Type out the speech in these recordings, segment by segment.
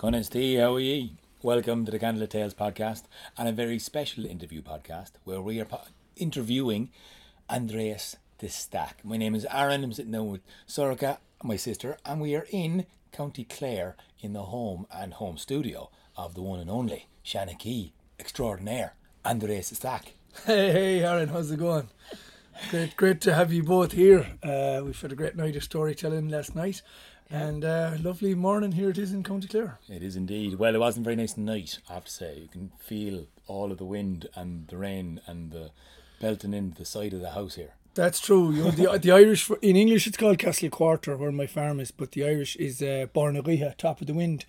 Conestee, how are ye? Welcome to the Candlelit Tales podcast and a very special interview podcast where we are po- interviewing Aindrias de Staic. My name is Aron. I'm sitting down with Sorcha, my sister, and we are in County Clare in the home and home studio of the one and only seanachaí extraordinaire, Aindrias Staic. Hey, hey, Aron, how's it going? Great, great to have you both here. Uh, we've had a great night of storytelling last night, and uh, lovely morning here it is in County Clare. It is indeed. Well, it wasn't very nice night, I have to say. You can feel all of the wind and the rain and the belting into the side of the house here. That's true. You know, the the Irish in English it's called Castle Quarter, where my farm is, but the Irish is uh, Barnagriha, top of the wind.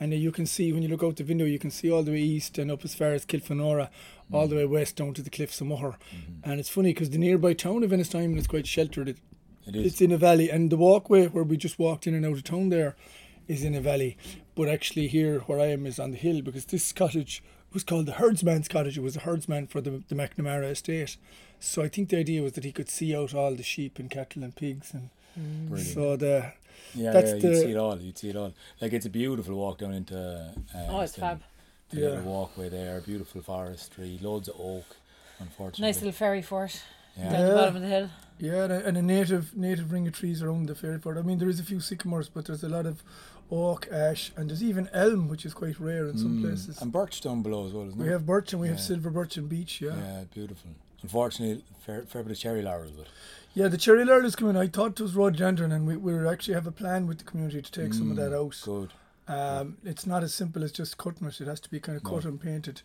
And uh, you can see when you look out the window, you can see all the way east and up as far as Kilfenora, all the way west down to the cliffs of Moher. And it's funny because the nearby town of Ennistimon is quite sheltered. It, It is. It's in a valley, and the walkway where we just walked in and out of town there is in a valley. But actually, here where I am is on the hill because this cottage was called the herdsman's cottage. It was a herdsman for the, the McNamara estate. So I think the idea was that he could see out all the sheep and cattle and pigs, and Brilliant. so the Yeah, That's yeah, you'd see it all. You'd see it all. Like it's a beautiful walk down into. Uh, Oh, it's fab. The Yeah. walkway there, beautiful forestry, loads of oak. Unfortunately, Nice little ferry fort Yeah. down the Yeah. bottom of the hill. yeah, and a, and a native native ring of trees around the Fairport. I mean, there is a few sycamores, but there's a lot of oak, ash, and there's even elm, which is quite rare in some Mm, places. and birch down below as well, isn't We it? We have birch and we have silver birch and beech. Yeah. yeah. beautiful. Unfortunately, fair, fair bit of cherry laurel, but Yeah, the cherry laurel is coming. I thought it was rhododendron, and we, we actually have a plan with the community to take some of that Mm, out. Good. Um, it's not as simple as just cutting it. It has to be kind of No. cut and painted.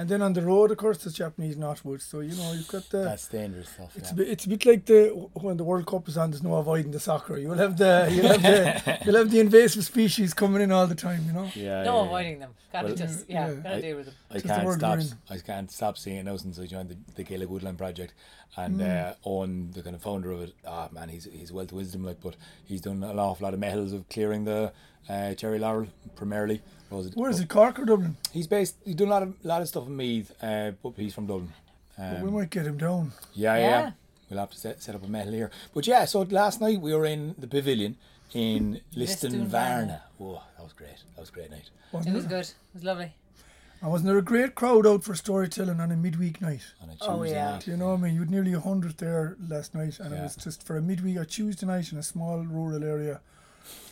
And then on the road, of course, there's Japanese knotweed. So you know you've got the. That's dangerous stuff. it's yeah. a bit. It's a bit like the when the World Cup is on. There's no avoiding the soccer. You'll have the. You'll have the. you'll have the invasive species coming in all the time. You know. yeah, No yeah, yeah. avoiding them. Gotta Well, just yeah, yeah. gotta I- deal with them. I Just can't word stop. I can't stop seeing it now since I joined the, the Gaelic Woodland Project, and Mm. uh, Owen, the kind of founder of it. Ah, man, he's he's well to wisdom, like, but he's done an awful lot of meitheals of clearing the uh, cherry laurel primarily. Was it? Where is it? Cork or Dublin? He's based. He's done a lot of lot of stuff in Meath, uh, but he's from Dublin. Um, we might get him down. yeah, yeah, yeah. Yeah. We'll have to set, set up a meitheal here. But yeah, so last night we were in the pavilion in Liston Lisdoonvarna. Varna. Whoa, that was great. That was a great night. It Wasn't was it? good. It was lovely. And wasn't there a great crowd out for storytelling on a midweek night? On a Tuesday Oh, yeah. night. Do you know what I mean? You had nearly a hundred there last night, and Yeah. it was just for a midweek, a Tuesday night in a small rural area.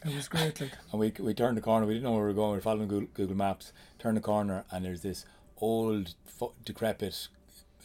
It was great. Like, And we we turned the corner. We didn't know where we were going. We were following Google, Google Maps. Turned the corner, and there's this old, fu- decrepit.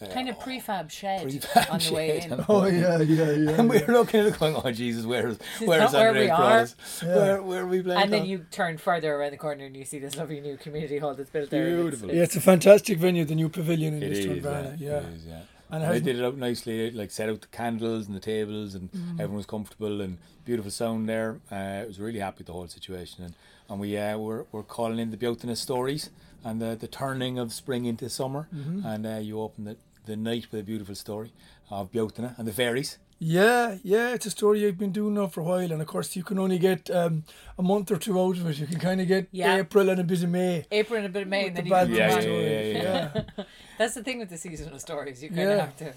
Uh, Kind of prefab shed prefab on the way in. oh yeah, yeah, yeah. And we yeah. were looking at it, going, "Oh Jesus, where's where's not where we are." Yeah. Where where are we playing?" And then on?" you turn further around the corner and you see this lovely new community hall that's built there. and it's- Beautiful. Yeah, it's a fantastic venue, the new pavilion in It Liston is, yeah. Yeah, It is, yeah. And they did it up nicely, like set out the candles and the tables, and Mm. everyone was comfortable and beautiful sound there. Uh, I was really happy with the whole situation, and and we uh, were we're calling in the Bealtaine stories and the the turning of spring into summer, Mm-hmm. and uh, you opened the the night with a beautiful story of Bealtaine and the fairies. Yeah, yeah, it's a story I've been doing now for a while, and of course you can only get um, a month or two out of it. You can kind of get Yeah. April and a bit of May. April and a bit of May, and then the you can Yeah, move yeah, yeah, yeah, yeah. That's the thing with the seasonal stories. You kind Yeah. of have to.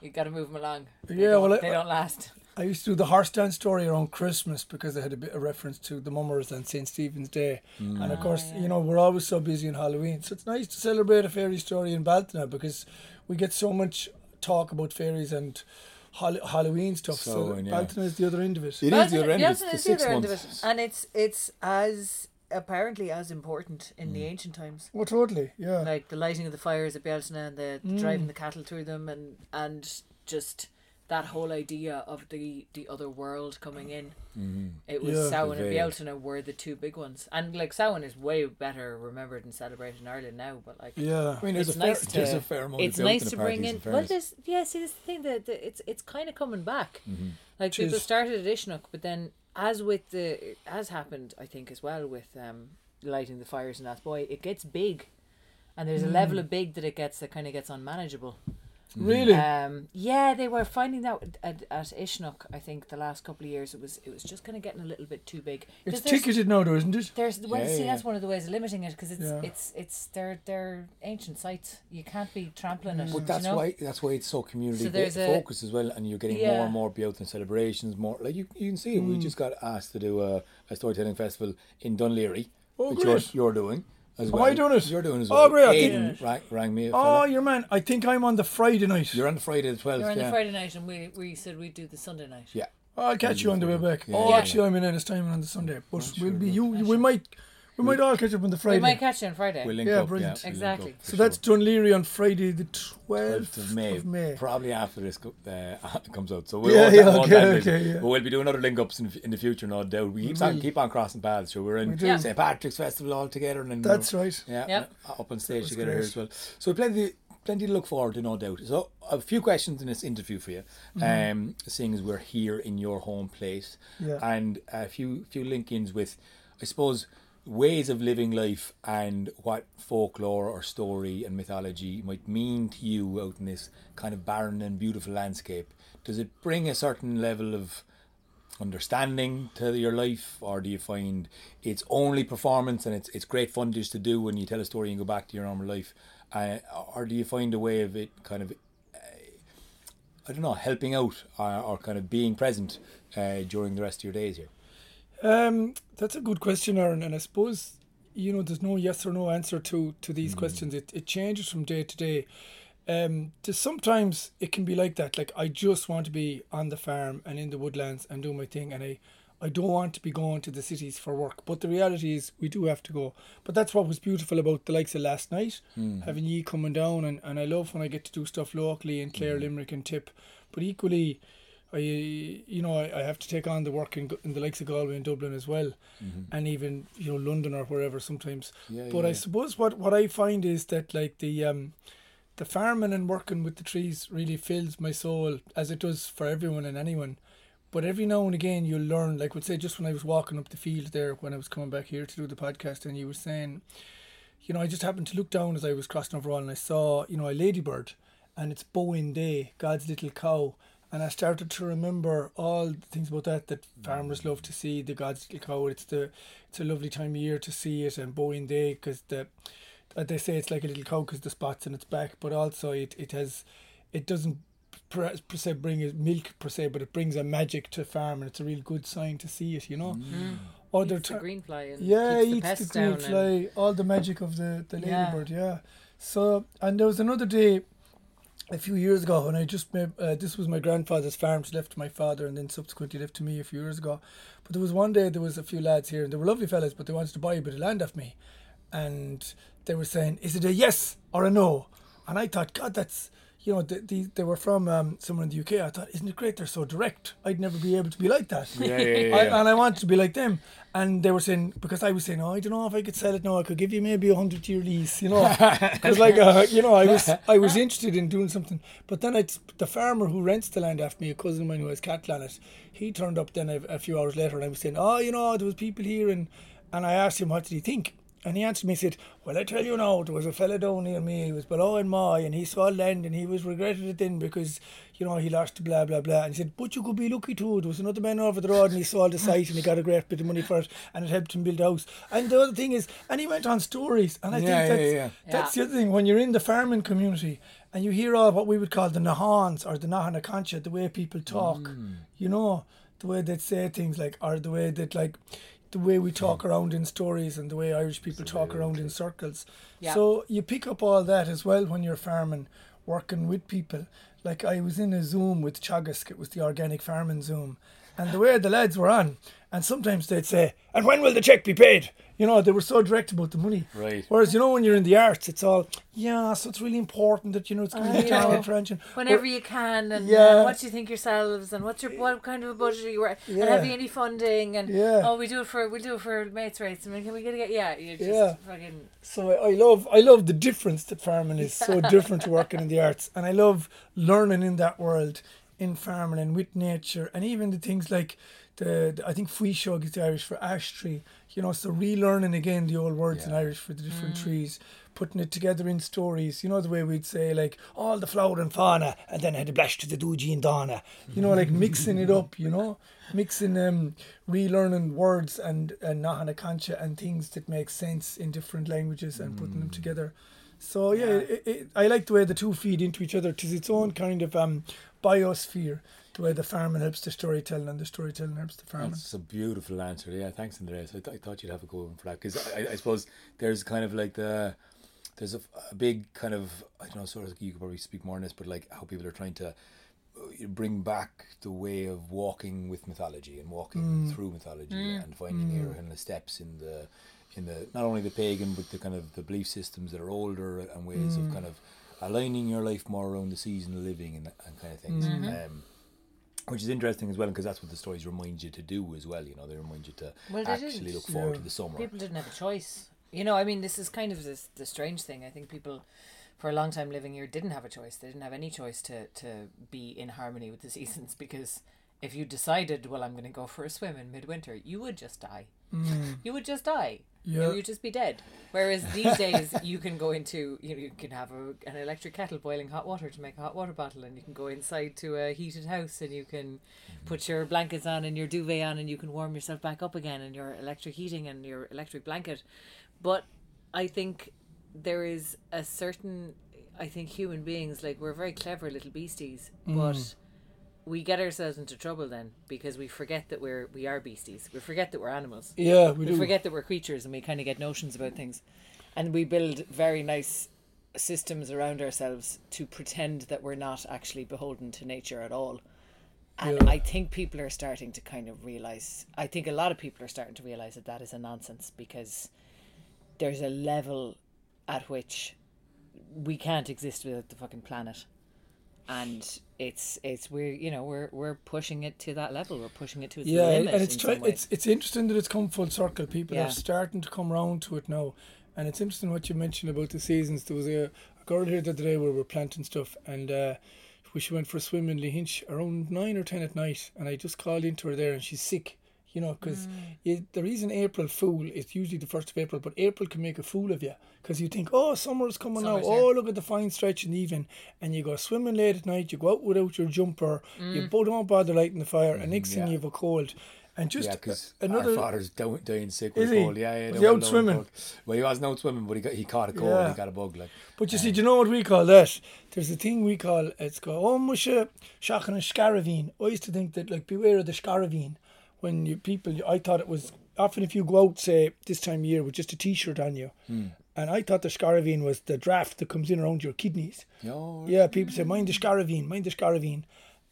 You got to move them along. They Yeah, don't- well, I- they don't last. I used to do the horse dance story around Christmas because I had a bit of reference to the mummers and St. Stephen's Day. And of Ah, course, yeah. you know, we're always so busy in Halloween. So it's nice to celebrate a fairy story in Bealtaine because we get so much talk about fairies and Hall- Halloween stuff. So, So, yeah. Bealtaine is the other end of it. It Well, is the other end. yes, of it, it's the the six other end of it, and it's it's as apparently as important in Mm. the ancient times. Oh, totally. Yeah. like the lighting of the fires at Bealtaine and the Mm. driving the cattle through them and and just that whole idea of the the other world coming in. Mhm. It was Yeah. Samhain and The were the two big ones, and like Samhain is way better remembered and celebrated in Ireland now. But like, yeah. I mean, there's It's a fair, nice there's to- a fair amount it's of nice to bring in. in Well, there's yeah. See, this thing that that it's it's kind of coming back. Mhm. Like people started at Uisneach, but then as with the as happened, I think as well with um lighting the fires and that boy, it gets big, and there's a level of big that it gets that kind of gets unmanageable. Mm-hmm. Really? Um, yeah, they were finding that at, at Uisneach. I think the last couple of years it was it was just kind of getting a little bit too big. it's there's- ticketed now, though, isn't it? There's well, Yeah, see, yeah, that's one of the ways of limiting it because it's Yeah. it's it's they're they're ancient sites. You can't be trampling it. Mm. But you that's know? why that's why it's so community So there's a- focused as well, and you're getting more and more Bealtaine celebrations. More like you, you can see it. We mm. just got asked to do a, a storytelling festival in Dún Laoghaire Oh, which you're, you're doing as oh, Am well. I doing it? You're doing as well. Oh, well. great, I Aidan think- rang, rang me. a Oh, fella. your man. I think I'm on the Friday night. You're on the Friday the 12th. You're on yeah. the Friday night, and we, we said we'd do the Sunday night. Yeah. Oh, I'll catch you on the way back. Yeah, oh, actually, I'm in Ennistimon the Sunday, but sure, we'll be you. We might, we might all catch up on the Friday. We might catch you on Friday. We'll link Yeah, up. brilliant. Yeah, we'll link Exactly. up for so that's sure. Dún Laoghaire on Friday, the 12th 12th of May, Of May. probably after this co- uh, comes out. So we'll Yeah, all yeah, all okay, that okay, yeah. But we'll be doing other link ups in, the- in the future, no doubt. We keep on, keep on crossing paths. So we're in do. Yeah. St Patrick's Festival all together, and then That's right. Yeah, Yep. up on stage together great. here as well. So plenty, plenty to look forward to, no doubt. So a few questions in this interview for you, um, seeing as we're here in your home place, Mm-hmm. Yeah. and a few few link-ins with, I suppose, ways of living life and what folklore or story and mythology might mean to you out in this kind of barren and beautiful landscape. Does it bring a certain level of understanding to your life, or do you find it's only performance and it's it's great fun just to do when you tell a story and go back to your normal life, uh, or do you find a way of it kind of, uh, I don't know, helping out or, or kind of being present uh, during the rest of your days here? Um, that's a good question, Aron, and I suppose you know there's no yes or no answer to to these questions. It it changes from day to day. Um, sometimes it can be like that. Like I just want to be on the farm and in the woodlands and do my thing, and I I don't want to be going to the cities for work. But the reality is we do have to go. But that's what was beautiful about the likes of last night, having ye coming down, and and I love when I get to do stuff locally in Clare, Limerick, and Tip. But equally. I, you know, I, I have to take on the work in, in the likes of Galway and Dublin as well, and even you know London or wherever sometimes. Yeah, but yeah. I suppose what what I find is that like the um, the farming and working with the trees really fills my soul as it does for everyone and anyone. But every now and again you'll learn, like would say just when I was walking up the field there when I was coming back here to do the podcast and you were saying, you know, I just happened to look down as I was crossing over all and I saw, you know, a ladybird and it's bóín Dé, God's little cow. And I started to remember all the things about that that farmers love to see the God's little cow. It's the it's a lovely time of year to see it and bóín Dé because the uh, they say it's like a little cow because the spots in its back, but also it, it has it doesn't per, per se bring a milk per se, but it brings a magic to farm and it's a real good sign to see it. You know, other Eats the green fly and yeah, keeps the eats pests the green down fly, all the magic of the, the Yeah. ladybird, yeah. So, and there was another day a few years ago when I just made, uh, this was my grandfather's farm, she left to my father and then subsequently left to me a few years ago. But there was one day there was a few lads here and they were lovely fellas, but they wanted to buy a bit of land off me. And they were saying, is it a yes or a no? And I thought, God, that's, you know, the, the, they were from um, somewhere in the UK. I thought, isn't it great? They're so direct. I'd never be able to be like that. Yeah, yeah, yeah. I, and I wanted to be like them. And they were saying, because I was saying, oh, I don't know if I could sell it now. I could give you maybe a hundred year lease, you know. Because like, uh, you know, I was I was interested in doing something. But then it's the farmer who rents the land after me, a cousin of mine who has cattle on it. He turned up then a, a few hours later, and I was saying, oh, you know, there was people here, and and I asked him what did he think. And he answered me, he said, Well, I tell you now, there was a fella down near me, he was below in Moy, and he saw land and he was regretted it then because, you know, he lost blah, blah, blah. And he said, But you could be lucky too. There was another man over the road and he sold the site and he got a great bit of money for it and it helped him build a house. And the other thing is, and he went on stories. And I Yeah, think yeah, that's, yeah. that's the other thing. When you're in the farming community and you hear all what we would call the Nahans or the Nahana Concha, the way people talk, Mm. you know, the way they'd say things like, or the way that like, the way we talk around in stories and the way Irish people talk around in circles. Yeah. So you pick up all that as well when you're farming, working with people. Like I was in a Zoom with Teagasc, it was the organic farming Zoom. And the way the lads were on, and sometimes they'd say, And when will the check be paid? You know, they were so direct about the money. Right. Whereas, you know, when you're in the arts, it's all, yeah, so it's really important that, you know, it's going to be you know, down French. Whenever you can, and Yeah. uh, what do you think yourselves, and what's your what kind of a budget are you were, and have you any funding, and Yeah. oh, we do it for we do it for mates rates. I mean, can we get a yeah? You just Yeah. fucking So I, I love I love the difference that farming is so different to working in the arts, and I love learning in that world in farming and with nature, and even the things like the, the I think fuinseog is the Irish for ash tree. You know, so relearning again the old words in Irish for the different trees, putting it together in stories. You know the way we'd say like all the flower and fauna, and then had a blash to the doogie and dana. You know, like mixing it up. You know, mixing um relearning words and and nahana concha and things that make sense in different languages and putting them together. So yeah, It, it, I like the way the two feed into each other. Tis its own kind of um biosphere. The way the farming helps the storytelling and the storytelling helps the farming. That's a beautiful answer. Yeah, thanks, Aindrias. I, th- I thought you'd have a go in for that because I, I suppose there's kind of like the there's a, a big kind of I don't know sort of you could probably speak more on this, but like how people are trying to uh, bring back the way of walking with mythology and walking mm. through mythology mm. and finding your kind of steps in the in the not only the pagan but the kind of the belief systems that are older and ways of mm. kind of aligning your life more around the season of living and, and kind of things. Mm-hmm. Um, which is interesting as well because that's what the stories remind you to do as well. You know, they remind you to Well, actually didn't. look forward Yeah. to the summer. People didn't have a choice. You know, I mean, this is kind of this, the strange thing. I think people, for a long time living here, didn't have a choice. They didn't have any choice to, to be in harmony with the seasons because if you decided, well, I'm going to go for a swim in midwinter, you would just die. Mm. You would just die. You you'd just be dead. Whereas these days, you can go into, you know, you can have a, an electric kettle boiling hot water to make a hot water bottle, and you can go inside to a heated house, and you can mm-hmm. put your blankets on and your duvet on, and you can warm yourself back up again, and your electric heating and your electric blanket. But I think there is a certain, I think human beings, like we're very clever little beasties, but mm. We get ourselves into trouble then because we forget that we're we are beasties. We forget that we're animals. Yeah, we We forget that we're creatures and we kind of get notions about things. And we build very nice systems around ourselves to pretend that we're not actually beholden to nature at all. And Yeah. I think people are starting to kind of realize, I think a lot of people are starting to realize that that is a nonsense because there's a level at which we can't exist without the fucking planet. And it's it's we're you know we're we're pushing it to that level. We're pushing it to its yeah, limit. and it's it's it's interesting that it's come full circle. People Yeah. are starting to come round to it now, and it's interesting what you mentioned about the seasons. There was a, a girl here the other day where we're planting stuff, and uh, we she went for a swim in Lahinch around nine or ten at night, and I just called into her there, and she's sick. You know, because mm. the reason April Fool is usually the first of April, but April can make a fool of you because you think, oh, summer's coming Summer's now. here. Oh, look at the fine stretch in the evening, and you go swimming late at night. You go out without your jumper. You mm. don't bother lighting the fire, and next thing you have a cold. And just yeah, uh, another our father's dying sick with cold. Yeah, yeah. Was he out swimming? bug. Well, he wasn't out swimming, but he got he caught a cold. Yeah. He got a bug. Like But you see, do you know what we call that? There's a thing we call it's called oh musha shachan scaravine. I used to think that like beware of the scaravine when you people I thought it was often if you go out say this time of year with just a t shirt on you hmm. and I thought the scaravine was the draft that comes in around your kidneys. Yeah, people say mind the scaravine, mind the scaravine.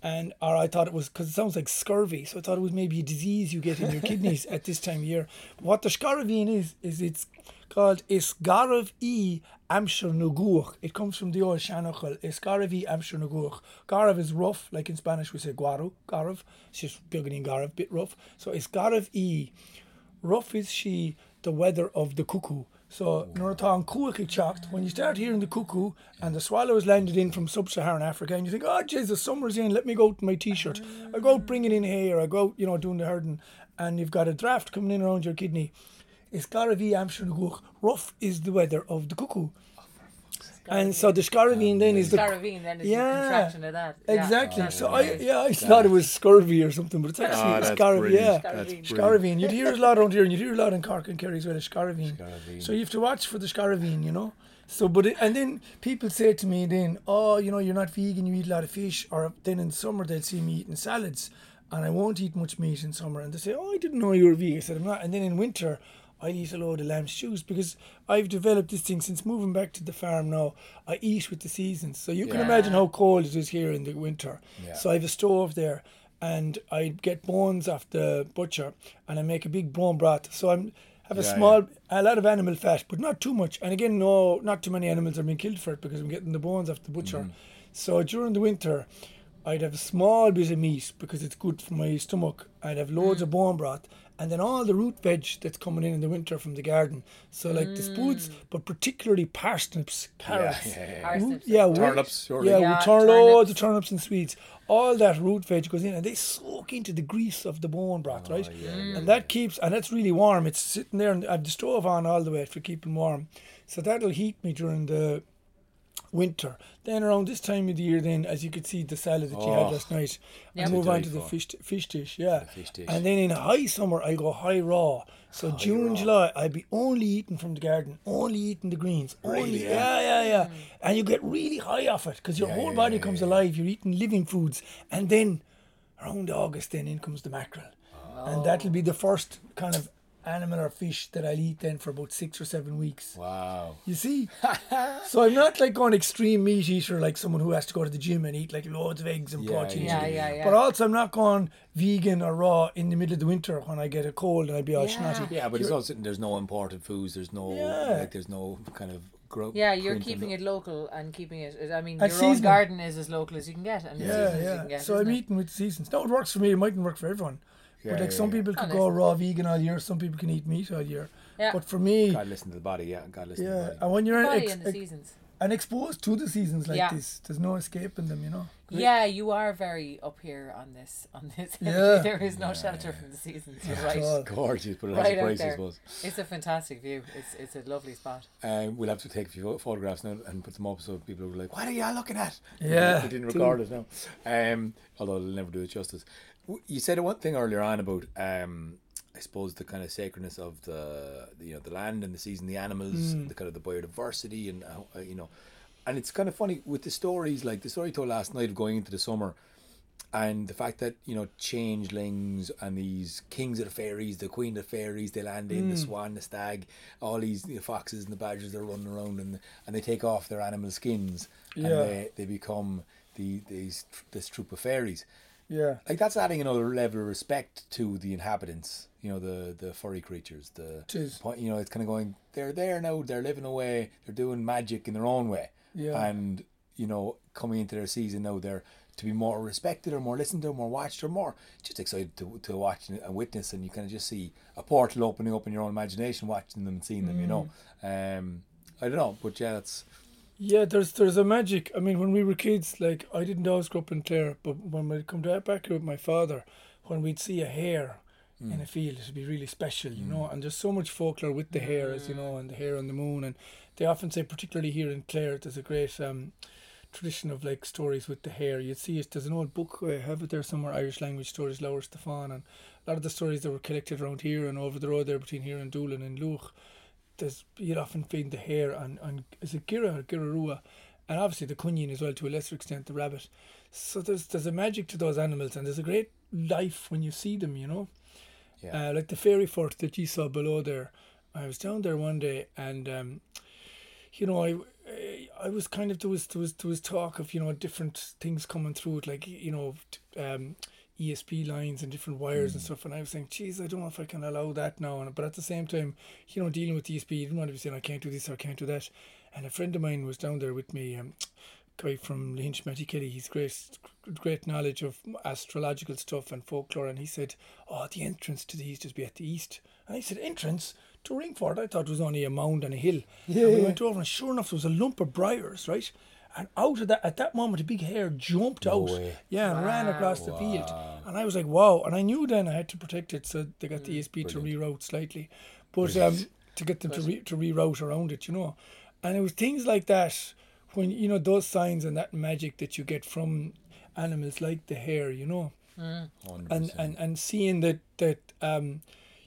And or I thought it was because it sounds like scurvy, so I thought it was maybe a disease you get in your kidneys at this time of year. What the scaravine is is it's called Isgarav e Amshir Nuguch. It comes from the old Shanachal. Isgarav e Amshir Nuguch. Garav is rough, like in Spanish we say guaro, Garav. It's just than Garav, bit rough. So Isgarav e rough is she the weather of the cuckoo. So Northern Kuaki chocked, when you start hearing the cuckoo and the swallows landed in from sub-Saharan Africa and you think, oh Jesus, summer's in, let me go in my t-shirt. I go out bringing in hay or I go out, you know, doing the herding and you've got a draft coming in around your kidney. It's gotta be Amshanaguch. Rough is the weather of the cuckoo. And so the scaravine then is the Scaravine then is the Yeah. contraction of that. Yeah, Exactly. that's so I yeah, I thought it was scurvy or something, but it's actually Ah, a scaravine. Yeah. That's Scaravine. You'd hear it a lot around here, and you'd hear a lot in Cork and Kerry as well as Scaravine. Scaravine. So you have to watch for the Scaravine, you know. So, but it, and then people say to me, then, oh, you know, you're not vegan, you eat a lot of fish, or then in summer they'll see me eating salads, and I won't eat much meat in summer, and they say, oh, I didn't know you were vegan. I said, I'm not. And then in winter, I eat a load of lamb stews because I've developed this thing since moving back to the farm now. I eat with the seasons, so you can imagine how cold it is here in the winter. Yeah. So I have a stove there, and I get bones off the butcher, and I make a big bone broth. So I'm have a Yeah, small, a lot of animal fat, but not too much. And again, no, not too many animals are being killed for it because I'm getting the bones off the butcher. Mm-hmm. So during the winter, I'd have a small bit of meat because it's good for my stomach. I'd have loads Mm. of bone broth, and then all the root veg that's coming in in the winter from the garden. So like the spuds, but particularly parsnips, carrots, yeah, yeah. root- Parsnips yeah, and Turnips, surely. yeah, Yeah, we turn turnips. loads of turnips and sweets. All that root veg goes in, and they soak into the grease of the bone broth, oh, right? And that keeps, and that's really warm. It's sitting there, and I have the stove on all the way for keeping warm. So that'll heat me during the winter. Then around this time of the year, then as you could see the salad that you had Oh, last night, I move on to the fish fish dish, yeah. fish dish. And then in high summer, I go high raw. So June, raw. July, I'd be only eating from the garden, only eating the greens, only Really, yeah, yeah, yeah. And you get really high off it because your Yeah, whole body yeah, comes alive. You're eating living foods, and then around August, then in comes the mackerel, Oh. and that'll be the first kind of animal or fish that I'll eat then for about six or seven weeks. Wow. You see, so I'm not like an extreme meat eater like someone who has to go to the gym and eat like loads of eggs and Yeah, protein. Yeah, yeah, yeah. But also, I'm not going vegan or raw in the middle of the winter when I get a cold and I'd be all Yeah. snotty. Yeah, but it's also there's no imported foods. There's no Yeah. like there's no kind of growth. Yeah, you're keeping it local and keeping it. I mean, And your own garden is as local as you can get, and as Yeah, as you yeah. can get. so I'm it? eating with seasons. No, it works for me. It mightn't work for everyone. Yeah, but like yeah, some yeah. people could go raw vegan all year. Some people can eat meat all year. Yeah. But for me, God listen to the body. Yeah, God listen to yeah, the body. and when you're Body ex- and the seasons. and exposed to the seasons like Yeah. this, there's no escaping them. You know. Yeah, you are very up here on this. On this, Yeah. there is no shelter from the seasons. You're right. all. Gorgeous, but Right a out price, I there. suppose. It's a fantastic view. It's it's a lovely spot. Um, we'll have to take a few photographs now and put them up so people are like, "What are y'all looking at?" Yeah, we didn't do. record it now. Um, although it'll never do it justice. You said one thing earlier on about, um, I suppose the kind of sacredness of the, the you know the land and the season, the animals, Mm. the kind of the biodiversity, and uh, you know, and it's kind of funny with the stories like the story told last night of going into the summer. And the fact that you know changelings and these kings of the fairies, the queen of the fairies, they land in the Mm. swan, the stag, all these you know, foxes and the badgers, they're running around and and they take off their animal skins and they, they become the these this troop of fairies. Yeah. Like that's adding another level of respect to the inhabitants. You know the the furry creatures. The is. point. You know it's kind of going. They're there now. They're living away. They're doing magic in their own way. Yeah. And you know coming into their season now, they're to be more respected or more listened to, or more watched or more just excited to, to watch and witness. And you kind of just see a portal opening up in your own imagination, watching them and seeing them. You know. Mm. Um, I don't know, but yeah, that's Yeah, there's there's a magic. I mean, when we were kids, like I didn't always grow up in Clare, but when we'd come to back here with my father, when we'd see a hare Hmm. in a field, it'd be really special, you know. And there's so much folklore with the hare, as you know, and the hare on the moon. And they often say, particularly here in Clare, there's a great um, tradition of like stories with the hare. You'd see it. There's an old book. I have it there somewhere. Irish language stories, Lower Stefan, and a lot of the stories that were collected around here and over the road there between here and Doolin and Luch there's you'd often find the hare and, and is it Gira or Girarua and obviously the cunyin as well to a lesser extent the rabbit. So there's there's a magic to those animals and there's a great life when you see them you know? Yeah. uh, like the fairy fort that you saw below there. I was down there one day and um, you know I I was kind of there was there was there was talk of you know different things coming through it like you know um, ESB lines and different wires and stuff and I was saying geez I don't know if I can allow that now. And but at the same time you know dealing with ESB you don't want to be saying I can't do this or I can't do that. And a friend of mine was down there with me um, guy from Lahinch Matty Kelly. He's great great knowledge of astrological stuff and folklore. And he said oh the entrance to the east is be at the east. And I said entrance? To ringfort? I thought it was only a mound and a hill. Yeah, and we yeah. went over and sure enough there was a lump of briars right and out of that at that moment a big hare jumped No out. way. yeah and ran across the field. And I was like wow and I knew then I had to protect it so they got the ESB to reroute slightly. But um to get them to, re- to reroute around it you know. And it was things like that when you know those signs and that magic that you get from animals like the hare you know. 100%. and and and seeing that that um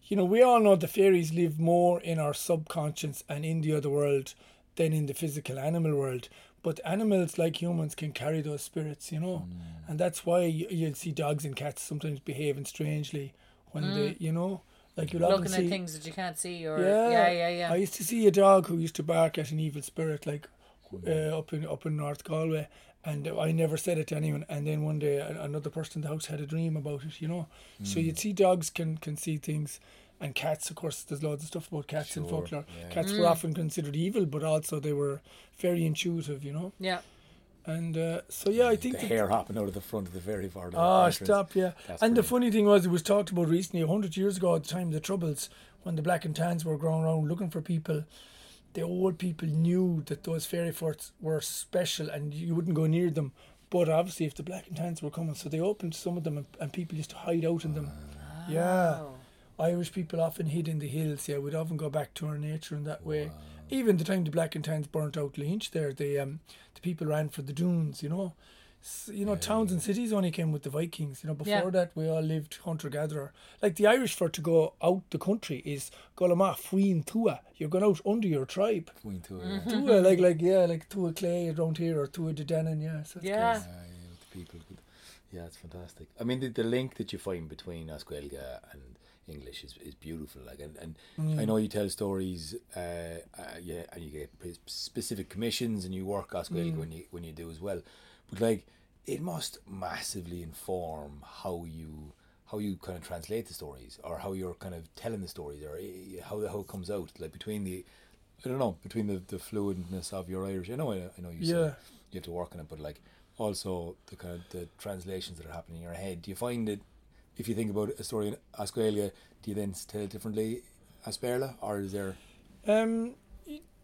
you know we all know the fairies live more in our subconscious and in the other world than in the physical animal world but animals like humans can carry those spirits you know and that's why you, you'll see dogs and cats sometimes behaving strangely when they you know like you'll Looking see at things that you can't see, or yeah, yeah, yeah, yeah. I used to see a dog who used to bark at an evil spirit, like uh, up in up in North Galway, and I never said it to anyone. And then one day, another person in the house had a dream about it. You know, so Mm. you'd see dogs can can see things, and cats. Of course, there's loads of stuff about cats in folklore. yeah. Cats were often considered evil, but also they were very intuitive. You know, yeah. and uh, so yeah, I think the that- hare hopping out of the front of the very far. Ah, entrance. stop, yeah. That's and the funny thing was, it was talked about recently, a hundred years ago at the time of the Troubles, when the black and tans were going around looking for people. The old people knew that those fairy forts were special and you wouldn't go near them. But obviously, if the black and tans were coming, so they opened some of them and, and people used to hide out in them. Yeah. Irish people often hid in the hills. Yeah, we'd often go back to our nature in that way. Even the time the Black and Tans burnt out Lahinch, there, the um, the people ran for the dunes. You know, S- you know, towns and cities only came with the Vikings. You know, before Yeah. that we all lived hunter gatherer. Like the Irish for to go out the country is Golama Fuin Tua. You're going out under your tribe. Queen to it, Mm-hmm. yeah. Tua, like like yeah, like Tua Clay around here or Tuatha Dé Danann. Yeah, so it's Yeah. Uh, yeah, with the people. Yeah, it's fantastic. I mean, the, the link that you find between Asquelga and English is, is beautiful. Like, and, and Mm. I know you tell stories, uh, uh, yeah, and you get p- specific commissions, and you work Asquelga Mm. when you when you do as well. But like, it must massively inform how you how you kind of translate the stories, or how you're kind of telling the stories, or eh, how the how it comes out. Like between the, I don't know, between the the fluidness of your Irish. I know, I, I know you Yeah. say you have to work on it, but like also the kind of the translations that are happening in your head. Do you find that if you think about a story in Asquelia, do you then tell it differently Asperla, or is there? Um,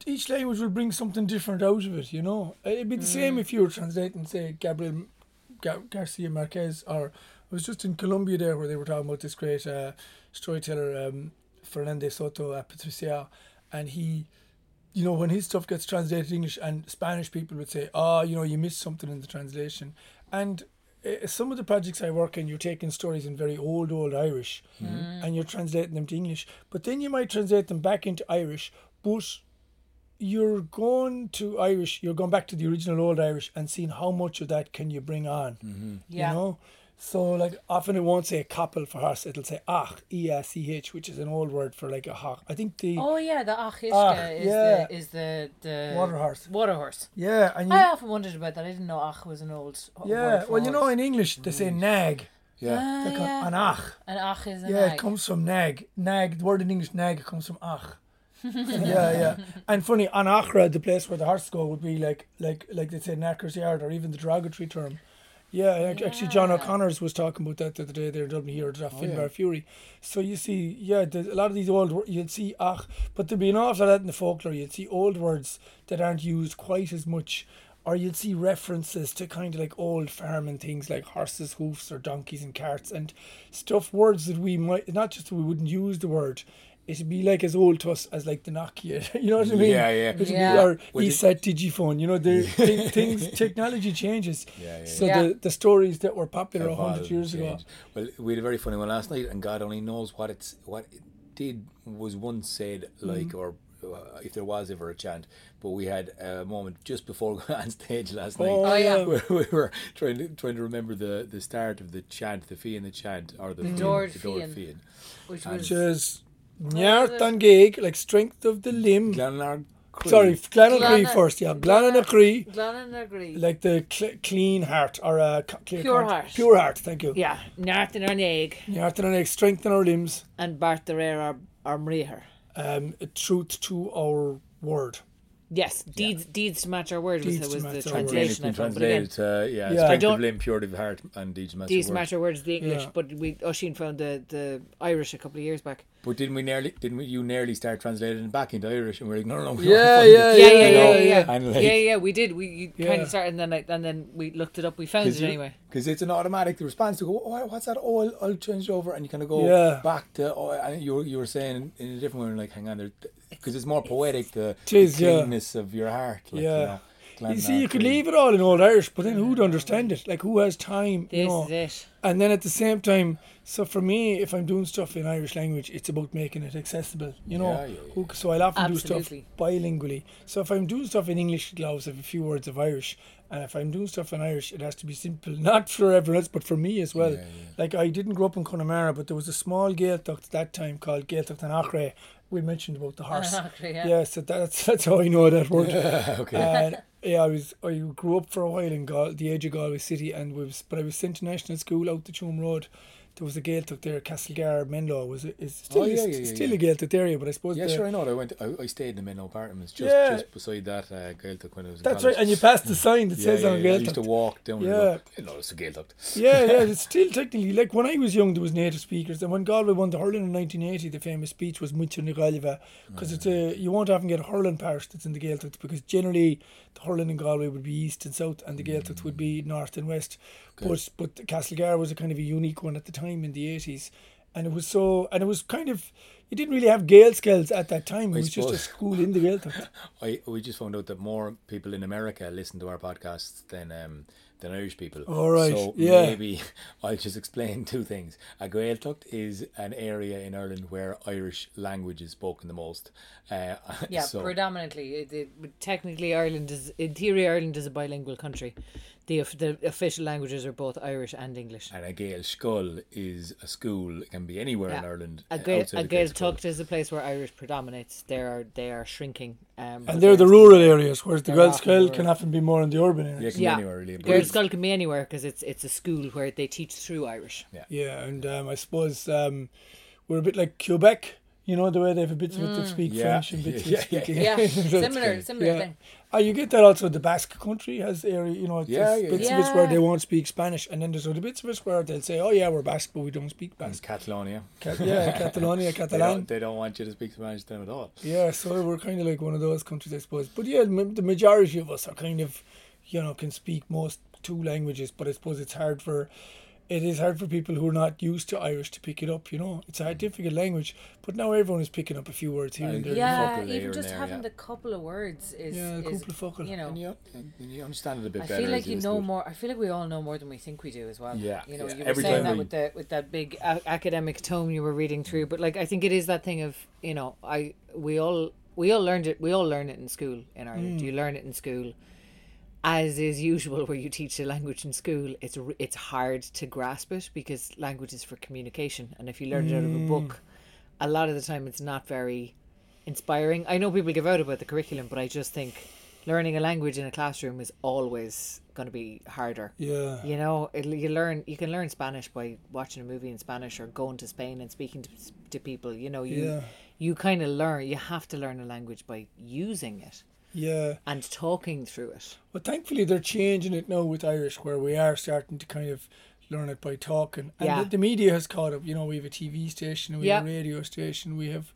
each language will bring something different out of it, you know. It'd be the same if you were translating, say, Gabriel Gar- Garcia Marquez, or I was just in Colombia there where they were talking about this great uh, storyteller, um, Fernandez Soto uh, Patricia, and he, you know, when his stuff gets translated English and Spanish people would say, oh, you know, you missed something in the translation. And uh, some of the projects I work in, you're taking stories in very old, old Irish and you're translating them to English. But then you might translate them back into Irish, but you're going to Irish, you're going back to the original old Irish and seeing how much of that can you bring on. Yeah. You know? So like often it won't say a couple for horse, it'll say ach, E S E H, which is an old word for like a hawk. I think the Oh yeah, the Achishka Ach, is yeah. the is the the Water horse. Water horse. Yeah, and you I often wondered about that. I didn't know Ach was an old. Yeah, word for well you know in English they say nag. Yeah, Ah, They call yeah. an ach. An Ach is an Yeah, ag. it comes from nag. Nag, the word in English nag comes from ach. yeah, yeah. And funny, an achra, the place where the horse go, would be like like like they say knacker's yard or even the derogatory term. Yeah, ac- actually, John O'Connor's was talking about that the other day there in Dublin here at Oh, Finbar yeah. Furey. So you see, yeah, there's a lot of these old wor- you'd see ach, but there'd be an awful lot in the folklore. You'd see old words that aren't used quite as much, or you'd see references to kind of like old farming things like horses, hoofs, or donkeys and carts and stuff. Words that we might not just that we wouldn't use the word. It'd be like as old to us as like the Nokia. You know what I mean? Yeah, yeah. It'd Yeah. be our Well, the- Esat Digifone. You know, the thi- things technology changes. Yeah, yeah, So yeah. the the stories that were popular a hundred and years ago. Well, we had a very funny one last night, and God only knows what it's what it did was once said like Mm-hmm. or. Uh, if there was ever a chant, but we had a moment just before going on stage last night. Oh, Oh, yeah. yeah. where we were trying to trying to remember the, the start of the chant, the fee and the chant, or the, Dord the Dord Fian. Fian. which And- was Just Nyart and gig, like strength of the limb. Glenarg Cree. Sorry, Glenacree first, yeah. Glenacree, Glenanagry. like the cl- clean heart or a c- clear Pure con- heart. Pure heart, thank you. Yeah, Narthan ar egg Nyart and egg, strengthen our limbs, and Bart the rare ar ar um, truth to our word. Yes, deeds deeds to match our word was, Deeds to was match the our word. Again, it's translation. been I found, translated to yeah, Yeah. I strength don't- of limb, purity of heart, and deeds master deeds to words. match our words the English, Yeah. but we Oshin found the the Irish a couple of years back. But didn't we nearly? Didn't we, you nearly start translating it back into Irish? And we're like, no, no, no. we Yeah, yeah, it. Yeah, yeah, yeah, yeah, yeah, yeah, And yeah. like- yeah, yeah. We did. We you kind of started, and then I, and then we looked it up. We found it anyway. Because it's an automatic response to go, oh, what's that? Oh, I'll, I'll change it over. And you kind of go Yeah. back to, oh, and you were, you were saying in a different way, like, hang on there. Because it's more poetic, the, It is, the yeah. of your heart. Like, Yeah. You, know, You see, you could leave it all in Old Irish, but then who'd understand it? Like, who has time? This you know? is it. And then at the same time, so for me, if I'm doing stuff in Irish language, it's about making it accessible, you know. Yeah, yeah, yeah. So I'll often do stuff bilingually. So if I'm doing stuff in English, it'll always have a few words of Irish. And if I'm doing stuff in Irish, it has to be simple, not for everyone else, but for me as well. Yeah, yeah. Like I didn't grow up in Connemara, but there was a small Gaeltacht at that time called Gaeltacht an Achre. We mentioned about the horse. Achre, yeah. yeah. so that's that's how I know that word. okay. And yeah, I was I grew up for a while in Gal- the edge of Galway City, and was but I was sent to national school out the Tuam Road. There was a Gaeltacht there, Castlegar, Menlo was is oh, still Oh, yeah, is yeah, yeah, still a Gaeltacht area, but I suppose yeah, sure, I know. I went. I, I stayed in the Menlo apartments just just beside that uh, Gaeltacht when I was. That's college. right, and you passed the mm. sign that says on yeah. I used to walk down. Yeah. Go, no, it's a Gaeltacht. yeah, yeah, it's still technically like when I was young, there was native speakers, and when Galway won the hurling in 1980, the famous speech was "Mucho ni Galva," because it's a mm. you won't often get a hurling parish that's in the Gaeltacht because generally the hurling in Galway would be east and south, and the Gaeltacht would mm. be north and west. But but Castlegar was a kind of a unique one at the time in the 80s, and it was so and it was kind of you didn't really have Gael skills at that time. It I was just a school in the Gaeltacht. I we just found out that more people in America listen to our podcasts than um, than Irish people. All right, So yeah. maybe I'll just explain two things. A Gaeltacht is an area in Ireland where Irish language is spoken the most. Uh, Yeah, so, predominantly. It, it, technically, Ireland is in theory Ireland is a bilingual country. The the official languages are both Irish and English. and a Gael Skull is a school. It can be anywhere in Ireland. A uh, Gael, a Gael Skull. Is a place where Irish predominates. They are they are shrinking. Um, And they're the rural areas, whereas the They're Girls' often Skull can often be more in the urban Yeah, it areas. can be Yeah, anywhere really. but Girls' Skull can be anywhere because it's it's a school where they teach through Irish. Yeah, and um, I suppose um, we're a bit like Quebec. You know the way they have a bits of it that speak Yeah. French and bits Yeah, that yeah, speak. Yeah, That's similar kind of- similar yeah. thing. Ah, you get that also. The Basque country has area. You know, it's Yeah, yeah, bits yeah. of it where they won't speak Spanish, and then there's other bits of it where they'll say, "Oh yeah, we're Basque, but we don't speak and Basque." Catalonia. Cat- yeah, Catalonia, They Catalan. don't, they don't want you to speak Spanish to them at all. Yeah, so we're kind of like one of those countries, I suppose. But yeah, m- the majority of us are kind of, you know, can speak most two languages. But I suppose it's hard for, it is hard for people who are not used to Irish to pick it up. You know, it's a hmm. difficult language. But now everyone is picking up a few words here I and there. Yeah, even just there, having yeah. the couple of words is Yeah, a is couple of focal. you know. And you, and you understand it a bit I better. feel like you know to more. I feel like we all know more than we think we do as well. Yeah, you know, yeah. you were Every saying that we- with the with that big a- academic tome you were reading through, but like I think it is that thing of you know I we all we all learned it. We all learn it in school in Ireland. Hmm. You learn it in school, as is usual where you teach a language in school. It's it's hard to grasp it because language is for communication, and if you learn it out of a mm. book, a lot of the time it's not very inspiring. I know people give out about the curriculum, but I just think learning a language in a classroom is always going to be harder. Yeah. You know, it, you learn you can learn Spanish by watching a movie in Spanish or going to Spain and speaking to, to people. You know, you Yeah. you kind of learn. You have to learn a language by using it Yeah. and talking through it. But thankfully, they're changing it now with Irish, where we are starting to kind of learn it by talking. And Yeah. the, the media has caught up. You know, we have a TV station, we have a radio station, we have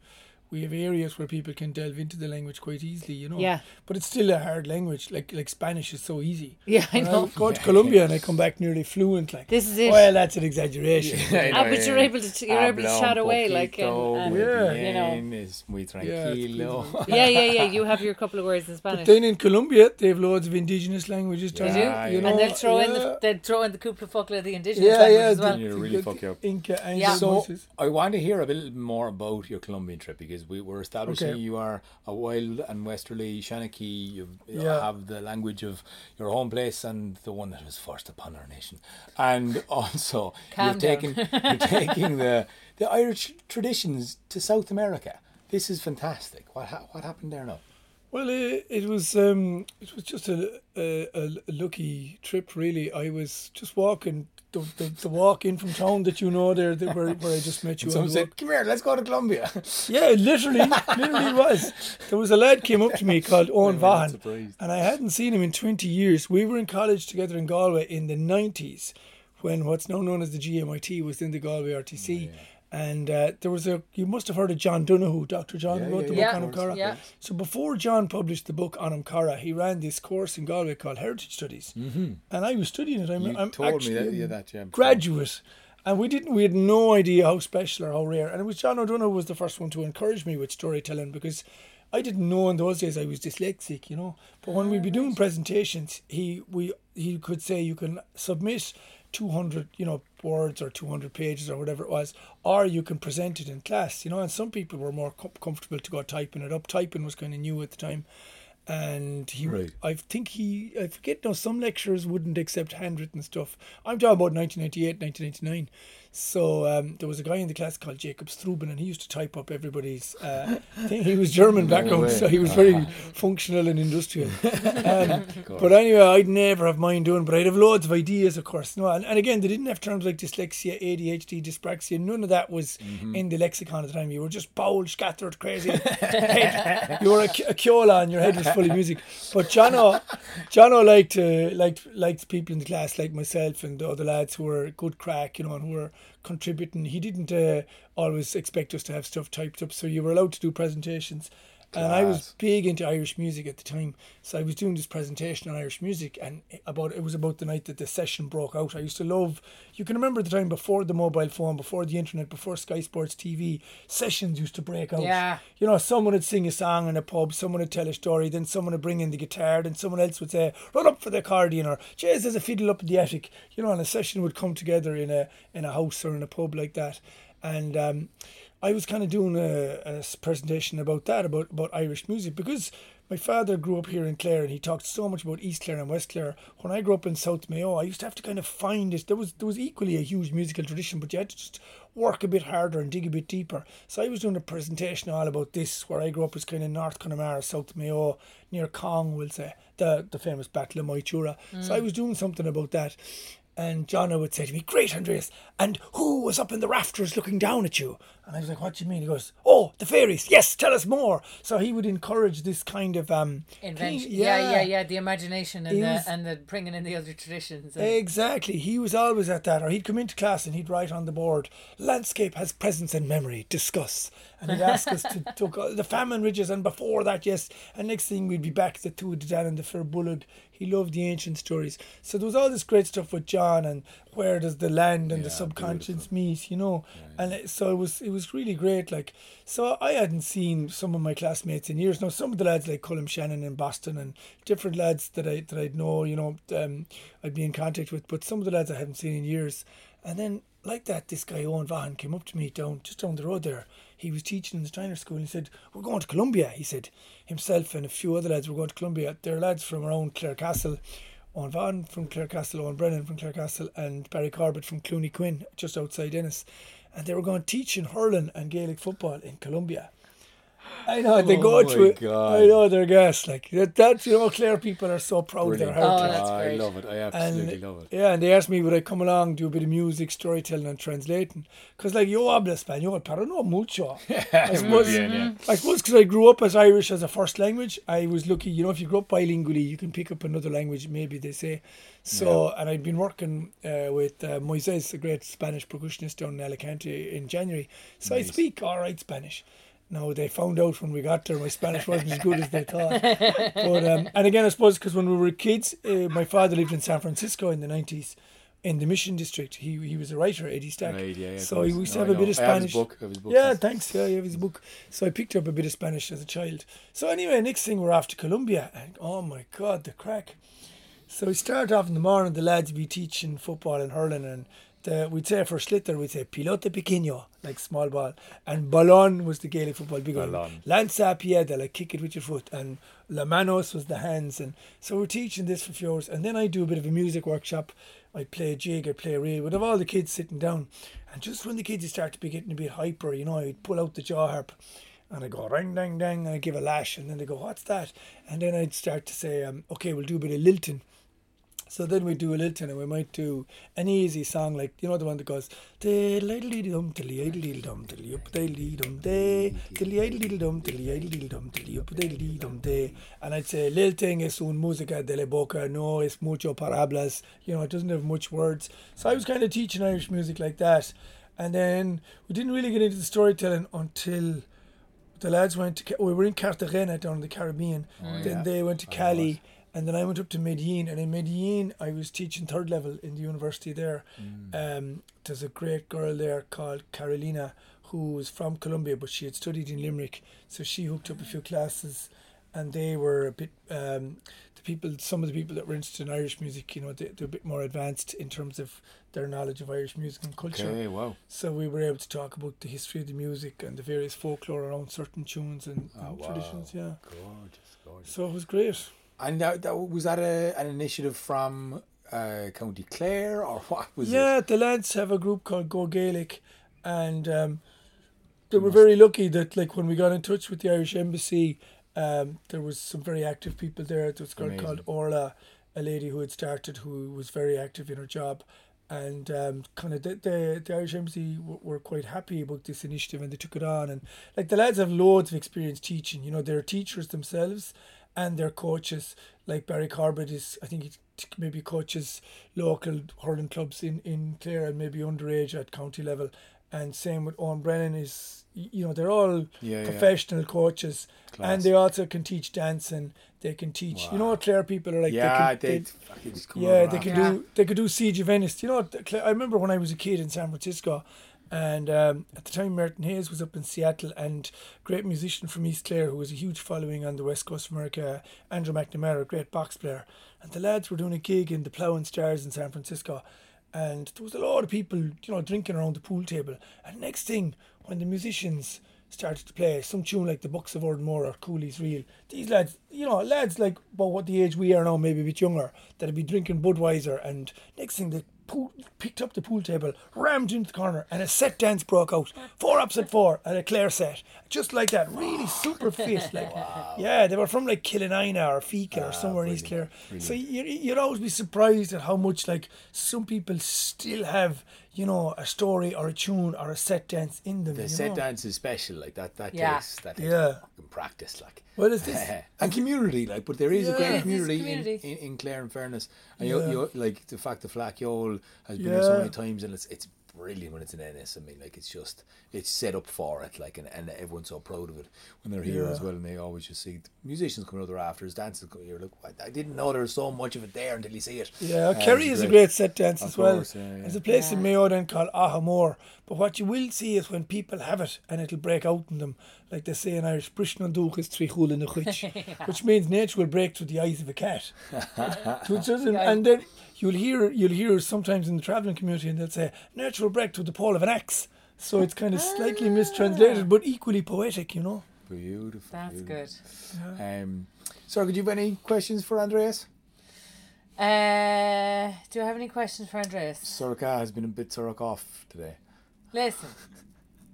we have areas where people can delve into the language quite easily. You know. Yeah. But it's still a hard language. Like like Spanish is so easy. Yeah, I When know. go to Colombia and I come back nearly fluent. Like This is it. Well, that's an exaggeration. I Ah, know, but you're able to you're able to Habla chat away like and, and Yeah. you know. bien, es muy Yeah, tranquilo. Yeah, yeah, yeah. You have your couple of words in Spanish. But then in Colombia, they have loads of indigenous languages. They down do, you know, and they'll throw in the they'll throw in the couple fuckle of the indigenous yeah, language yeah, as well. the- You really fuck you up. Inca and Yeah. So voices. I want to hear a little more about your Colombian trip because we were establishing Okay. you are a wild and westerly seanachaí. You Yeah. have the language of your home place and the one that was forced upon our nation, and also Calm you've taken you're taking the the Irish traditions to South America. This is fantastic. What ha- what happened there now? Well, it, it was um, it was just a, a, a lucky trip, really. I was just walking the, the, the walk in from town that you know there, that where, where I just met you. on Someone said, walk. "Come here, let's go to Colombia." Yeah, literally, literally it was. There was a lad came up to me called Owen Vaughan, and I hadn't seen him in twenty years. We were in college together in Galway in the nineties, when what's now known as the GMIT was in the Galway RTC. Oh, And uh, there was a, you must have heard of John Donohue, Dr. John, Yeah, who wrote yeah, the yeah. book on Of course, Anam Cara. yeah. So before John published the book on Anam Cara, he ran this course in Galway called Heritage Studies. Mm-hmm. And I was studying it. I'm, You I'm told me actually that, a yeah, that, yeah. before. graduate. And we didn't, we had no idea how special or how rare. And it was John O'Donohue was the first one to encourage me with storytelling because I didn't know in those days I was dyslexic, you know. But when we'd be doing presentations, he we he could say you can submit 200, you know, words or 200 pages or whatever it was, or you can present it in class, you know. And some people were more com- comfortable to go typing it up. Typing was kind of new at the time. And he, Right. I think he, I forget now, some lecturers wouldn't accept handwritten stuff. I'm talking about 1998, 1999. So um, there was a guy in the class called Jacob Struben, and he used to type up everybody's uh, thing. He was German background, way. so he was very functional and industrial. Um, but anyway, I'd never have mind doing, but I'd have loads of ideas, of course. No, and, and again, they didn't have terms like dyslexia, ADHD, dyspraxia. None of that was in the lexicon at the time. You were just bowled, scattered, crazy. head. You were a, a kiola, and your head was full of music. But Jono, Jono liked uh, liked liked people in the class like myself and the other lads who were good crack, you know, and who were contributing. He didn't uh, always expect us to have stuff typed up, so you were allowed to do presentations. And I was big into Irish music at the time, so I was doing this presentation on Irish music, and about it was about the night that the session broke out. I used to love. You can remember the time before the mobile phone, before the internet, before Sky Sports TV. Sessions used to break out. Yeah. You know, someone would sing a song in a pub, someone would tell a story, then someone would bring in the guitar, then someone else would say, "Run up for the accordion," or "Jeez, there's a fiddle up in the attic." You know, and a session would come together in a in a house or in a pub like that, and. um I was kind of doing a, a presentation about that, about, about Irish music, because my father grew up here in Clare and he talked so much about East Clare and West Clare. When I grew up in South Mayo, I used to have to kind of find it. There was there was equally a huge musical tradition, but you had to just work a bit harder and dig a bit deeper. So I was doing a presentation all about this, where I grew up was kind of North Connemara, South Mayo, near Cong, we'll say, the, the famous Battle of Moytura. So I mm. was doing something about that. And Johnna would say to me, Great, Aindrias, and who was up in the rafters looking down at you? And I was like, What do you mean? He goes, Oh, the fairies. Yes, tell us more. So he would encourage this kind of um Invention. thing- Yeah, yeah, yeah. The imagination and He the was- and the bringing in the other traditions. and- Exactly. He was always at that. Or he'd come into class and he'd write on the board, landscape has presence and memory, discuss. And he'd ask us to talk the famine ridges and before that, yes. And next thing we'd be back to Tuatha Dé Danann and the Fir Bolg. He loved the ancient stories. So there was all this great stuff with John and where does the land and the Yeah, subconscious meet, you know. And it, so it was it was really great. Like so I hadn't seen some of my classmates in years. Now some of the lads like Colm Shannon in Boston and different lads that I that I'd know, you know, um, I'd be in contact with, but some of the lads I haven't seen in years. And then like that, this guy Owen Vaughan came up to me down just down the road there. He was teaching in the Steiner School and he said, We're going to Colombia. He said himself and a few other lads were going to Colombia. They're lads from around Clarecastle. Owen Vaughan from Clarecastle, Owen Brennan from Clarecastle, and Barry Corbett from Clooney Quin, just outside Ennis. And they were going to teach in hurling and Gaelic football in Colombia. I know they Oh go to it. God. I know they're gas. Like that, that's you know, Clare people are so proud of their Brilliant. Oh, heritage. that's I love it. I absolutely love it. Yeah, and they asked me would I come along, do a bit of music, storytelling, and translating. Because like yo hablo español, pero no mucho. I suppose, Muy bien, yeah. I suppose because I grew up as Irish as a first language, I was lucky. You know, if you grow up bilingually, you can pick up another language. Maybe they say. So, and I'd been working uh, with uh, Moises, a great Spanish percussionist down in Alicante in January. So I speak all right Spanish. Now they found out when we got there, my Spanish wasn't as good as they thought. But um, and again, I suppose because when we were kids, uh, my father lived in San Francisco in the nineties, in the Mission District. He he was a writer, Eddie Stack. Right, yeah, yeah, so he used to No, have I a bit know. of I have his Spanish. book. I have his book, Yeah, yes. thanks. Yeah, you have his book. So I picked up a bit of Spanish as a child. So anyway, next thing we're off to Colombia, and oh my God, the crack. So we start off in the morning. The lads be teaching football and hurling, and the, we'd say for sliotar we'd say pilote pequeño, like small ball, and balón was the Gaelic football big one. Balón. Lanza a piedra, like kick it with your foot, and la manos was the hands, and so we're teaching this for a few hours, and then I do a bit of a music workshop. I play a jig, I play a reel. We'd have all the kids sitting down, and just when the kids start to be getting a bit hyper, you know, I'd pull out the jaw harp. And I go ring dang dang and I give a lash and then they go, What's that? And then I'd start to say, um, okay, we'll do a bit of lilting. So then we do a lilting and we might do an easy song like you know the one that goes dum dum dum and I'd say little thing es un música de la boca no es mucho palabras you know it doesn't have much words. So I was kind of teaching Irish music like that. And then we didn't really get into the storytelling until the lads went to we were in Cartagena down in the Caribbean. Oh, then yeah. they went to Cali and then I went up to Medellin and in Medellin I was teaching third level in the university there um, there's a great girl there called Carolina who was from Colombia but she had studied in Limerick so she hooked up a few classes and they were a bit um, the people some of the people that were interested in Irish music you know they, they're a bit more advanced in terms of their knowledge of Irish music and culture Okay, wow. so we were able to talk about the history of the music and the various folklore around certain tunes and, Oh, and wow. traditions. Yeah, Gorgeous, gorgeous. so it was great. And that, that was that a, an initiative from uh, County Clare or what was yeah, it? the lads have a group called Go Gaelic, and um, they were very lucky that like when we got in touch with the Irish Embassy, um, there was some very active people there. There was a girl called Orla, a lady who had started who was very active in her job. And um, kind of the, the, the Irish Embassy w- were quite happy about this initiative and they took it on. And like the lads have loads of experience teaching. You know, they're teachers themselves and they're coaches. Like Barry Corbett is, I think he maybe coaches local hurling clubs in, in Clare and maybe underage at county level. and same with Owen Brennan is you know they're all Yeah, yeah. professional coaches, Class. and they also can teach dancing. They can teach. You know what Clare people are like. yeah, they they, can, fucking just come yeah, they after. can Yeah. do. They could do Siege of Ennis. You know, what, I remember when I was a kid in San Francisco, and um, at the time Martin Hayes was up in Seattle, and great musician from East Clare who was a huge following on the west coast of America, Andrew McNamara, great box player, and the lads were doing a gig in the Plough and Stars in San Francisco, and there was a lot of people, you know, drinking around the pool table, and next thing when the musicians started to play some tune like the Bucks of Oranmore or Cooley's Reel. These lads, you know, lads like about what the age we are now, maybe a bit younger, that'd be drinking Budweiser, and next thing they pool, picked up the pool table, rammed into the corner, and a set dance broke out. Four ups at four, and a Clare set, just like that. Really super fit, like yeah, they were from like Killanena or Feakle or ah, somewhere in East Clare. So you, you'd always be surprised at how much like some people still have, you know, a story or a tune or a set dance in them. The you set know? dance is special, like that. That Yeah. takes that takes Yeah. fucking practice, like. Well, it's this. and community, like, but there is a great It is community, community. In, in, in Clare, in fairness, and Yeah. you, you like the fact the Fleadh Cheoil has been there so many times, and it's it's brilliant when it's an Ennis. I mean, like it's just it's set up for it, like, and, and everyone's so proud of it when they're here Yeah. as well, and they always just see the musicians coming out their afters, dancing. You're like, "What? I didn't know there was so much of it there until you see it. Yeah, Um, Kerry is a great set dance Of as well. yeah, yeah. There's a place in Yeah. Mayo then called Ahamore. But what you will see is when people have it and it'll break out in them, like they say in Irish, Brishnan Duch is Trichul in the Chwich, which means nature will break through the eyes of a cat. So it doesn't- and then you'll hear you'll hear sometimes in the travelling community and they'll say, nature will break through the pole of an axe. So it's kind of slightly mistranslated, but equally poetic, you know. Beautiful. That's beautiful. good. Um, sorry, could you have any questions for Aindrias? Uh, do I have any questions for Aindrias? Sorcha has been a bit Sorok off today. Listen,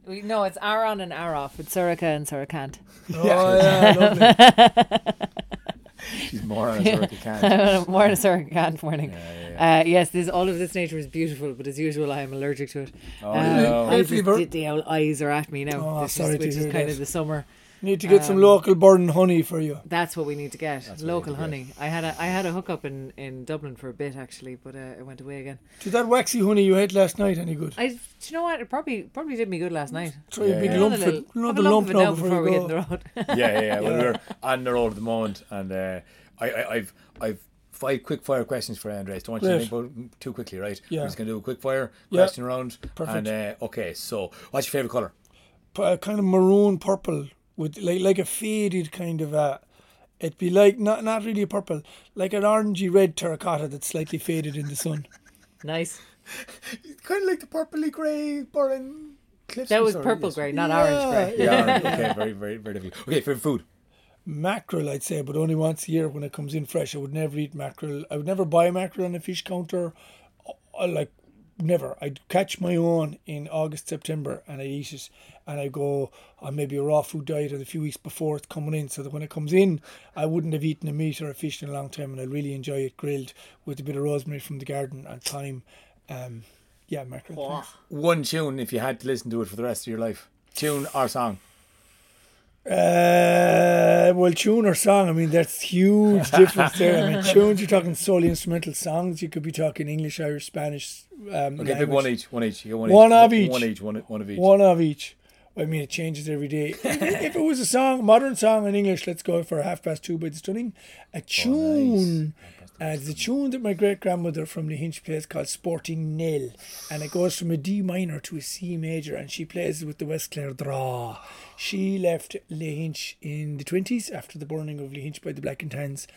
we no, it's Aron and Aroff. It's Soroka and Sorokant. Oh, yeah, lovely. She's more on a Sorcha can. More than Sorokant morning. Yeah, yeah, Uh, yes, this all of this nature is beautiful, but as usual, I am allergic to it. Oh, Um, no. I Hay just- the, the old eyes are at me now. Oh, this is- sorry to which is hear kind that. of the summer. Need to get some Um, local burn honey for you. That's what we need to get. what Local we need honey. I had a I had a hookup in, in Dublin for a bit actually, but uh, it went away again. Did that waxy honey you had last night any good? I do you know what? It probably probably did me good last night. Try Yeah, a big yeah. lump, Have a little- another have a lump of it now now before, before we you get go. in the road. yeah, yeah, yeah. Well, Yeah. we're on the road at the moment, and uh, I, I, I've, I've five quick fire questions for Aindrias. Don't want you to think about too quickly, right? Yeah. We're just gonna do a quick fire Yeah. question round. Perfect. And uh, okay, so what's your favorite color? P- uh, kind of maroon purple with like like a faded kind of a. it'd be like not not really a purple, like an orangey red terracotta that's slightly faded in the sun. nice. Kind of like the purpley grey burning cliffs. That was purple grey, not Yeah. orange grey. Yeah, orange. okay, very, very, very difficult. Okay, for food. Mackerel, I'd say, but only once a year when it comes in fresh. I would never eat mackerel. I would never buy mackerel on a fish counter. I like never. I'd catch my own in August, September, and I eat it. And I go on maybe a raw food diet a few weeks before it's coming in, so that when it comes in, I wouldn't have eaten a meat or a fish in a long time, and I really enjoy it grilled with a bit of rosemary from the garden and thyme. Um, yeah, mackerel. thanks. One tune, if you had to listen to it for the rest of your life. Tune or song. Uh, well, tune or song, I mean, that's huge difference there. I mean, tunes, you're talking solely instrumental songs. You could be talking English, Irish, Spanish. Um, Okay, pick one each. One each. One, One each. of each. One each. One, one of each. One of each. I mean, it changes every day. if, if it was a song, modern song in English, let's go for half past two by the stunning. A tune. Uh, it's a tune that my great grandmother from Lahinch plays called Sporting Nell. And it goes from a D minor to a C major. And she plays it with the West Clare Draw. She left Lahinch in the 20s after the burning of Lahinch by the Black and Tans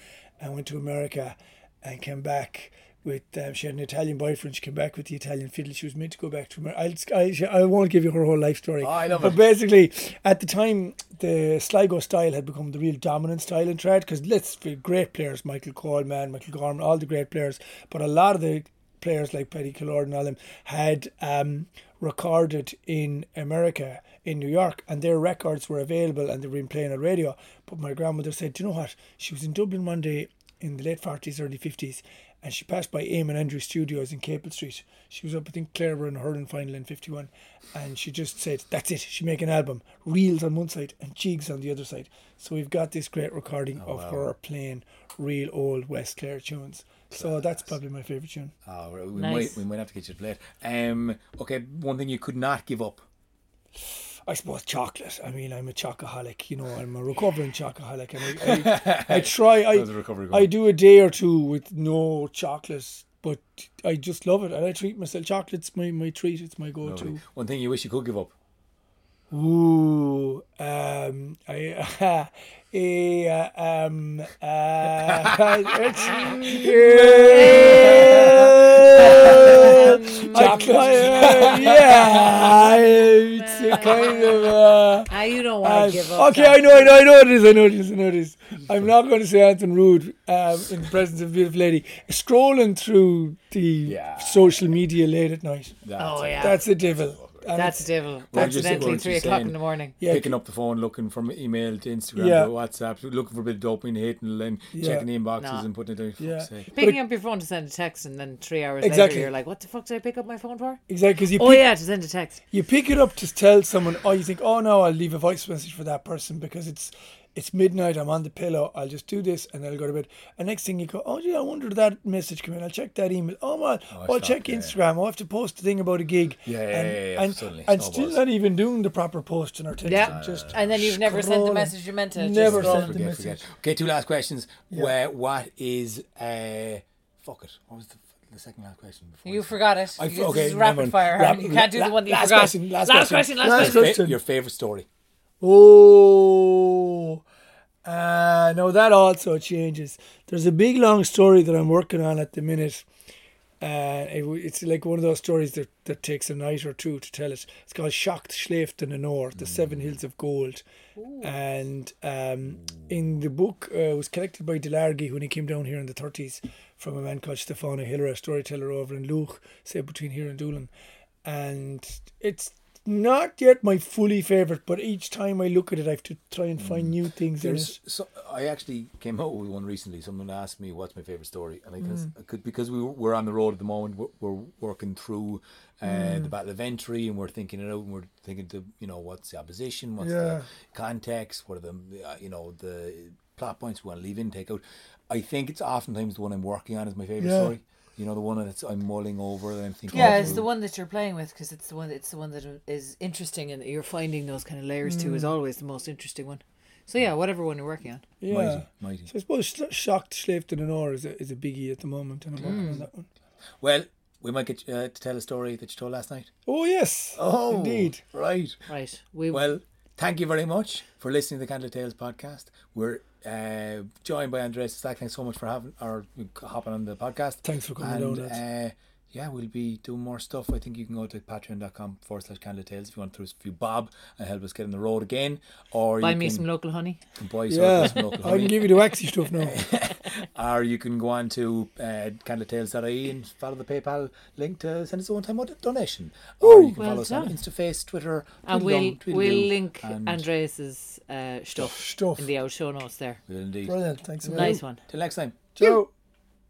and went to America and came back with um, she had an Italian boyfriend. She came back with the Italian fiddle. She was meant to go back to America. I'll, I, I won't give you her whole life story. Oh, I love but it. basically, at the time, the Sligo style had become the real dominant style in trad because let's be great players, Michael Coleman, Michael Gorman, all the great players. But a lot of the players like Paddy Killoran and all them had um, recorded in America, in New York, and their records were available and they were being playing on radio. But my grandmother said, Do you know what? She was in Dublin one day in the late 40s, early 50s, and she passed by Eamonn Andrews Studios in Capel Street. She was up, I think, Clare were in a hurling final in 51, and she just said, That's it, she make an album, reels on one side and jigs on the other side. So we've got this great recording of her playing real old West Clare tunes. So that's probably my favourite tune. Oh, we, we Nice. might we might have to get you to play it. Um, okay, one thing you could not give up. I suppose chocolate. I mean, I'm a chocoholic. You know, I'm a recovering chocoholic, and I, I, I try. I, I do a day or two with no chocolate, but I just love it, and I treat myself. Chocolate's my, my treat. It's my go-to. Lovely. One thing you wish you could give up. Ooh, um, I, eh, uh, um, uh, it's, yeah, chocolate, yeah, it's a kind of, uh, Ah, you don't want uh, to give up. okay, I know, I know, I know it is, I know it is, I know it is. I'm not going to say anything rude um, in the presence of a beautiful lady. Scrolling through the Yeah. social media late at night, That's Oh, it. yeah. that's the devil. And That's the devil. Weren't Accidentally, three o'clock saying- in the morning. Yeah. Picking up the phone, looking from email to Instagram Yeah. to WhatsApp, looking for a bit of dopamine, hitting and Yeah. checking the inboxes No. and putting it down. Yeah. Fuck's sake. Picking up your phone to send a text, and then three hours Exactly. later, you're like, "What the fuck did I pick up my phone for?" Exactly, because you Oh yeah, to send a text. you pick it up to tell someone, oh, you think, oh no, I'll leave a voice message for that person because it's it's midnight, I'm on the pillow, I'll just do this and then I'll go to bed. And next thing you go, oh yeah, I wonder did that message come in. I'll check that email. Oh man, Oh, I'll stop, check yeah. Instagram. I'll have to post a thing about a gig. Yeah, yeah, and, yeah, yeah, and, suddenly and still not even doing the proper posting or texting. Yeah, Just and then you've never sent the message you meant to. Never scroll. sent the Forget, message. forget. Okay, two last questions. Where what is uh fuck it. What was the, the second last question before? You I- forgot it. I- This okay, is rapid fire. Rap- you can't do la- the one that you last forgot. question, last last question. question. Last Last question. Fa- question. your favorite story. Oh, uh, no, that also changes. There's a big long story that I'm working on at the minute. Uh, it, it's like one of those stories that, that takes a night or two to tell it. It's called Shocked Schleeft in the North, the Seven Hills of Gold. And um, in the book, uh, it was collected by Delargy when he came down here in the 30s from a man called Stiofán Ó hEalaoire, a storyteller over in Luogh, say between here and Doolin. And it's not yet my fully favourite, but each time I look at it, I have to try and find new things in There's it. so I actually came out with one recently. Someone asked me what's my favorite story, and I guess Mm. I could because we were, we're on the road at the moment. We're, we're working through uh, Mm. the Battle of Ventry, and we're thinking it out. And we're thinking to you know what's the opposition, what's Yeah. the context, what are the uh, you know the plot points we want to leave in, take out. I think it's oftentimes the one I'm working on is my favorite Yeah. story. You know the one that I'm mulling over that I'm thinking. Yeah, it's the one that you're playing with because it's the one. It's the one that is interesting and you're finding those kind of layers to is always the most interesting one. So yeah, whatever one you're working on. Yeah. Mighty, mighty. So I suppose sh- Shocked Schleeft in the North is a, is a biggie at the moment, and I'm working on that one. Well, we might get uh, to tell a story that you told last night. Oh, yes. Oh, Indeed. right. Right. We Well, thank you very much for listening to the Candlelit Tales podcast. We're uh, joined by Aindrias Staic. Thanks so much for having or hopping on the podcast. Thanks for coming and, down, uh, yeah, we'll be doing more stuff. I think you can go to patreon.com forward slash candle tales if you want to throw us a few bob and help us get on the road again. Or buy you me can some local honey. buy Yeah, some local I can give you the waxy stuff now. or you can go on to uh, candletales.ie and follow the PayPal link to send us a one-time donation. Or you can Well follow us on done. Instaface, Twitter, And we'll Tweedledoo, we'll link and Aindrias's uh, stuff, Stuff. in the out show notes there. We'll indeed. Brilliant. Thanks a. Nice one. Till next time. Ciao.